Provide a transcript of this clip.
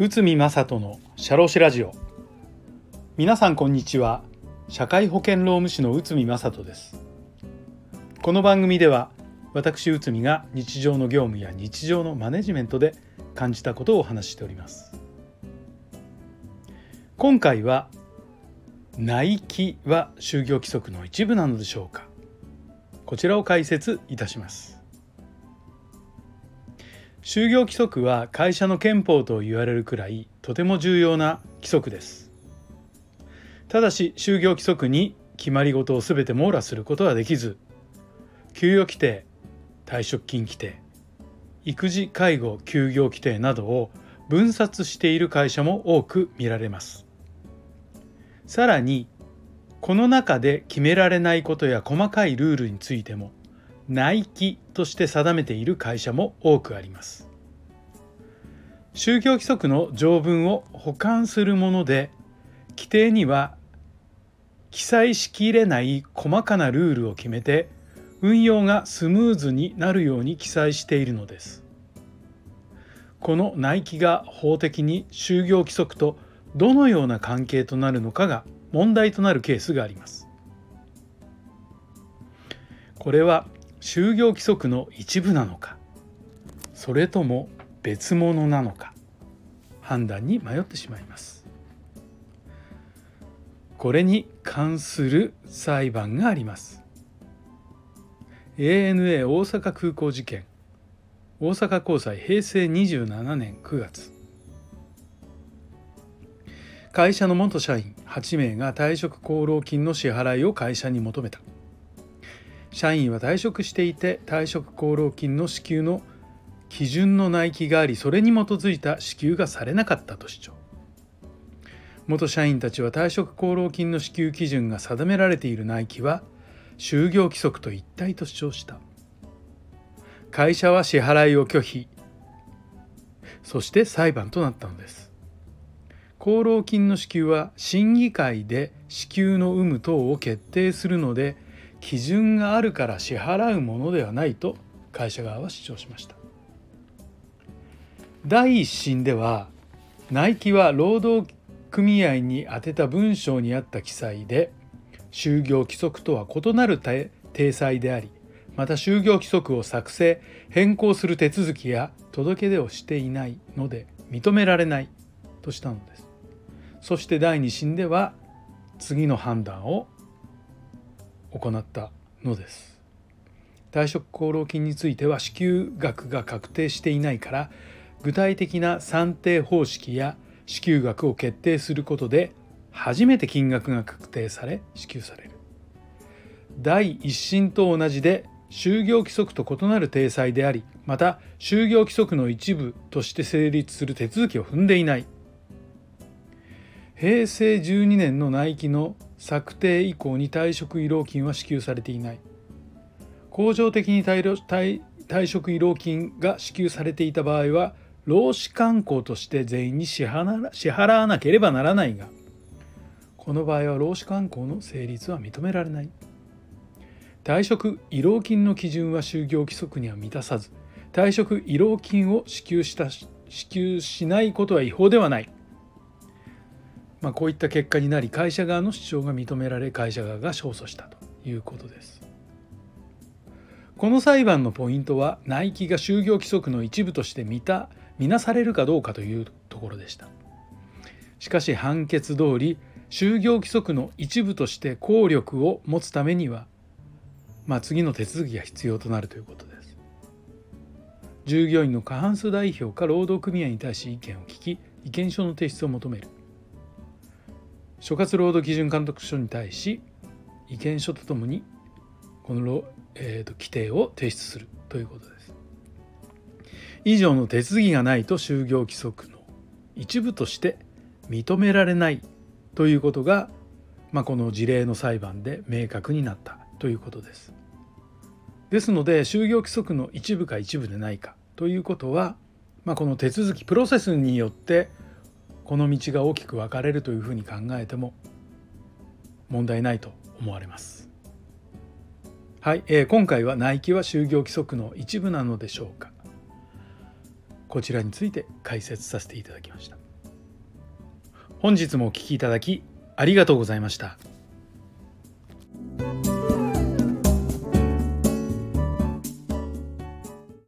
宇見正人のシャロラジオ。皆さんこんにちは。社会保険労務士の宇見正人です。この番組では私宇見が日常の業務や日常のマネジメントで感じたことをお話しております。今回は内規は就業規則の一部なのでしょうか。こちらを解説いたします。就業規則は会社の憲法と言われるくらいとても重要な規則です。ただし就業規則に決まり事を全て網羅することはできず給与規定退職金規定育児介護休業規定などを分割している会社も多く見られます。さらにこの中で決められないことや細かいルールについても内規として定めている会社も多くあります。就業規則の条文を保管するもので規定には記載しきれない細かなルールを決めて運用がスムーズになるように記載しているのです。この内規が法的に就業規則とどのような関係となるのかが問題となるケースがあります。これは就業規則の一部なのかそれとも別物なのか判断に迷ってしまいます。これに関する裁判があります。ANA 大阪空港事件大阪高裁平成27年9月。会社の元社員8名が退職功労金の支払いを会社に求めた。社員は退職していて退職功労金の支給の基準の内規がありそれに基づいた支給がされなかったと主張。元社員たちは退職功労金の支給基準が定められている内規は就業規則と一体と主張した。会社は支払いを拒否そして裁判となったのです。厚労金の支給は審議会で支給の有無等を決定するので基準があるから支払うものではないと会社側は主張しました。第一審ではナイキは労働組合に宛てた文章にあった記載で就業規則とは異なる体裁でありまた就業規則を作成変更する手続きや届け出をしていないので認められないとしたのです。そして第2審では次の判断を行ったのです。退職功労金については支給額が確定していないから具体的な算定方式や支給額を決定することで初めて金額が確定され支給される第一審と同じで就業規則と異なる体裁でありまた就業規則の一部として成立する手続きを踏んでいない平成12年の内規の策定以降に退職慰労金は支給されていない。恒常的に退職慰労金が支給されていた場合は労使慣行として全員に支払わなければならないがこの場合は労使慣行の成立は認められない。退職慰労金の基準は就業規則には満たさず退職慰労金を支給した支給しないことは違法ではない。まあ、こういった結果になり会社側の主張が認められ会社側が勝訴したということです。この裁判のポイントはナイキが就業規則の一部として見た見なされるかどうかというところでした。しかし判決通り就業規則の一部として効力を持つためには、まあ、次の手続きが必要となるということです。従業員の過半数代表か労働組合に対し意見を聞き意見書の提出を求める所轄労働基準監督署に対し意見書とともにこの、えーと、規定を提出するということです。以上の手続きがないと就業規則の一部として認められないということが、まあ、この事例の裁判で明確になったということです。ですので就業規則の一部か一部でないかということは、まあ、この手続きプロセスによってこの道が大きく分かれるというふうに考えても問題ないと思われます。はい、えー、今回はナイキは就業規則の一部なのでしょうかこちらについて解説させていただきました本日もお聴きいただきありがとうございました。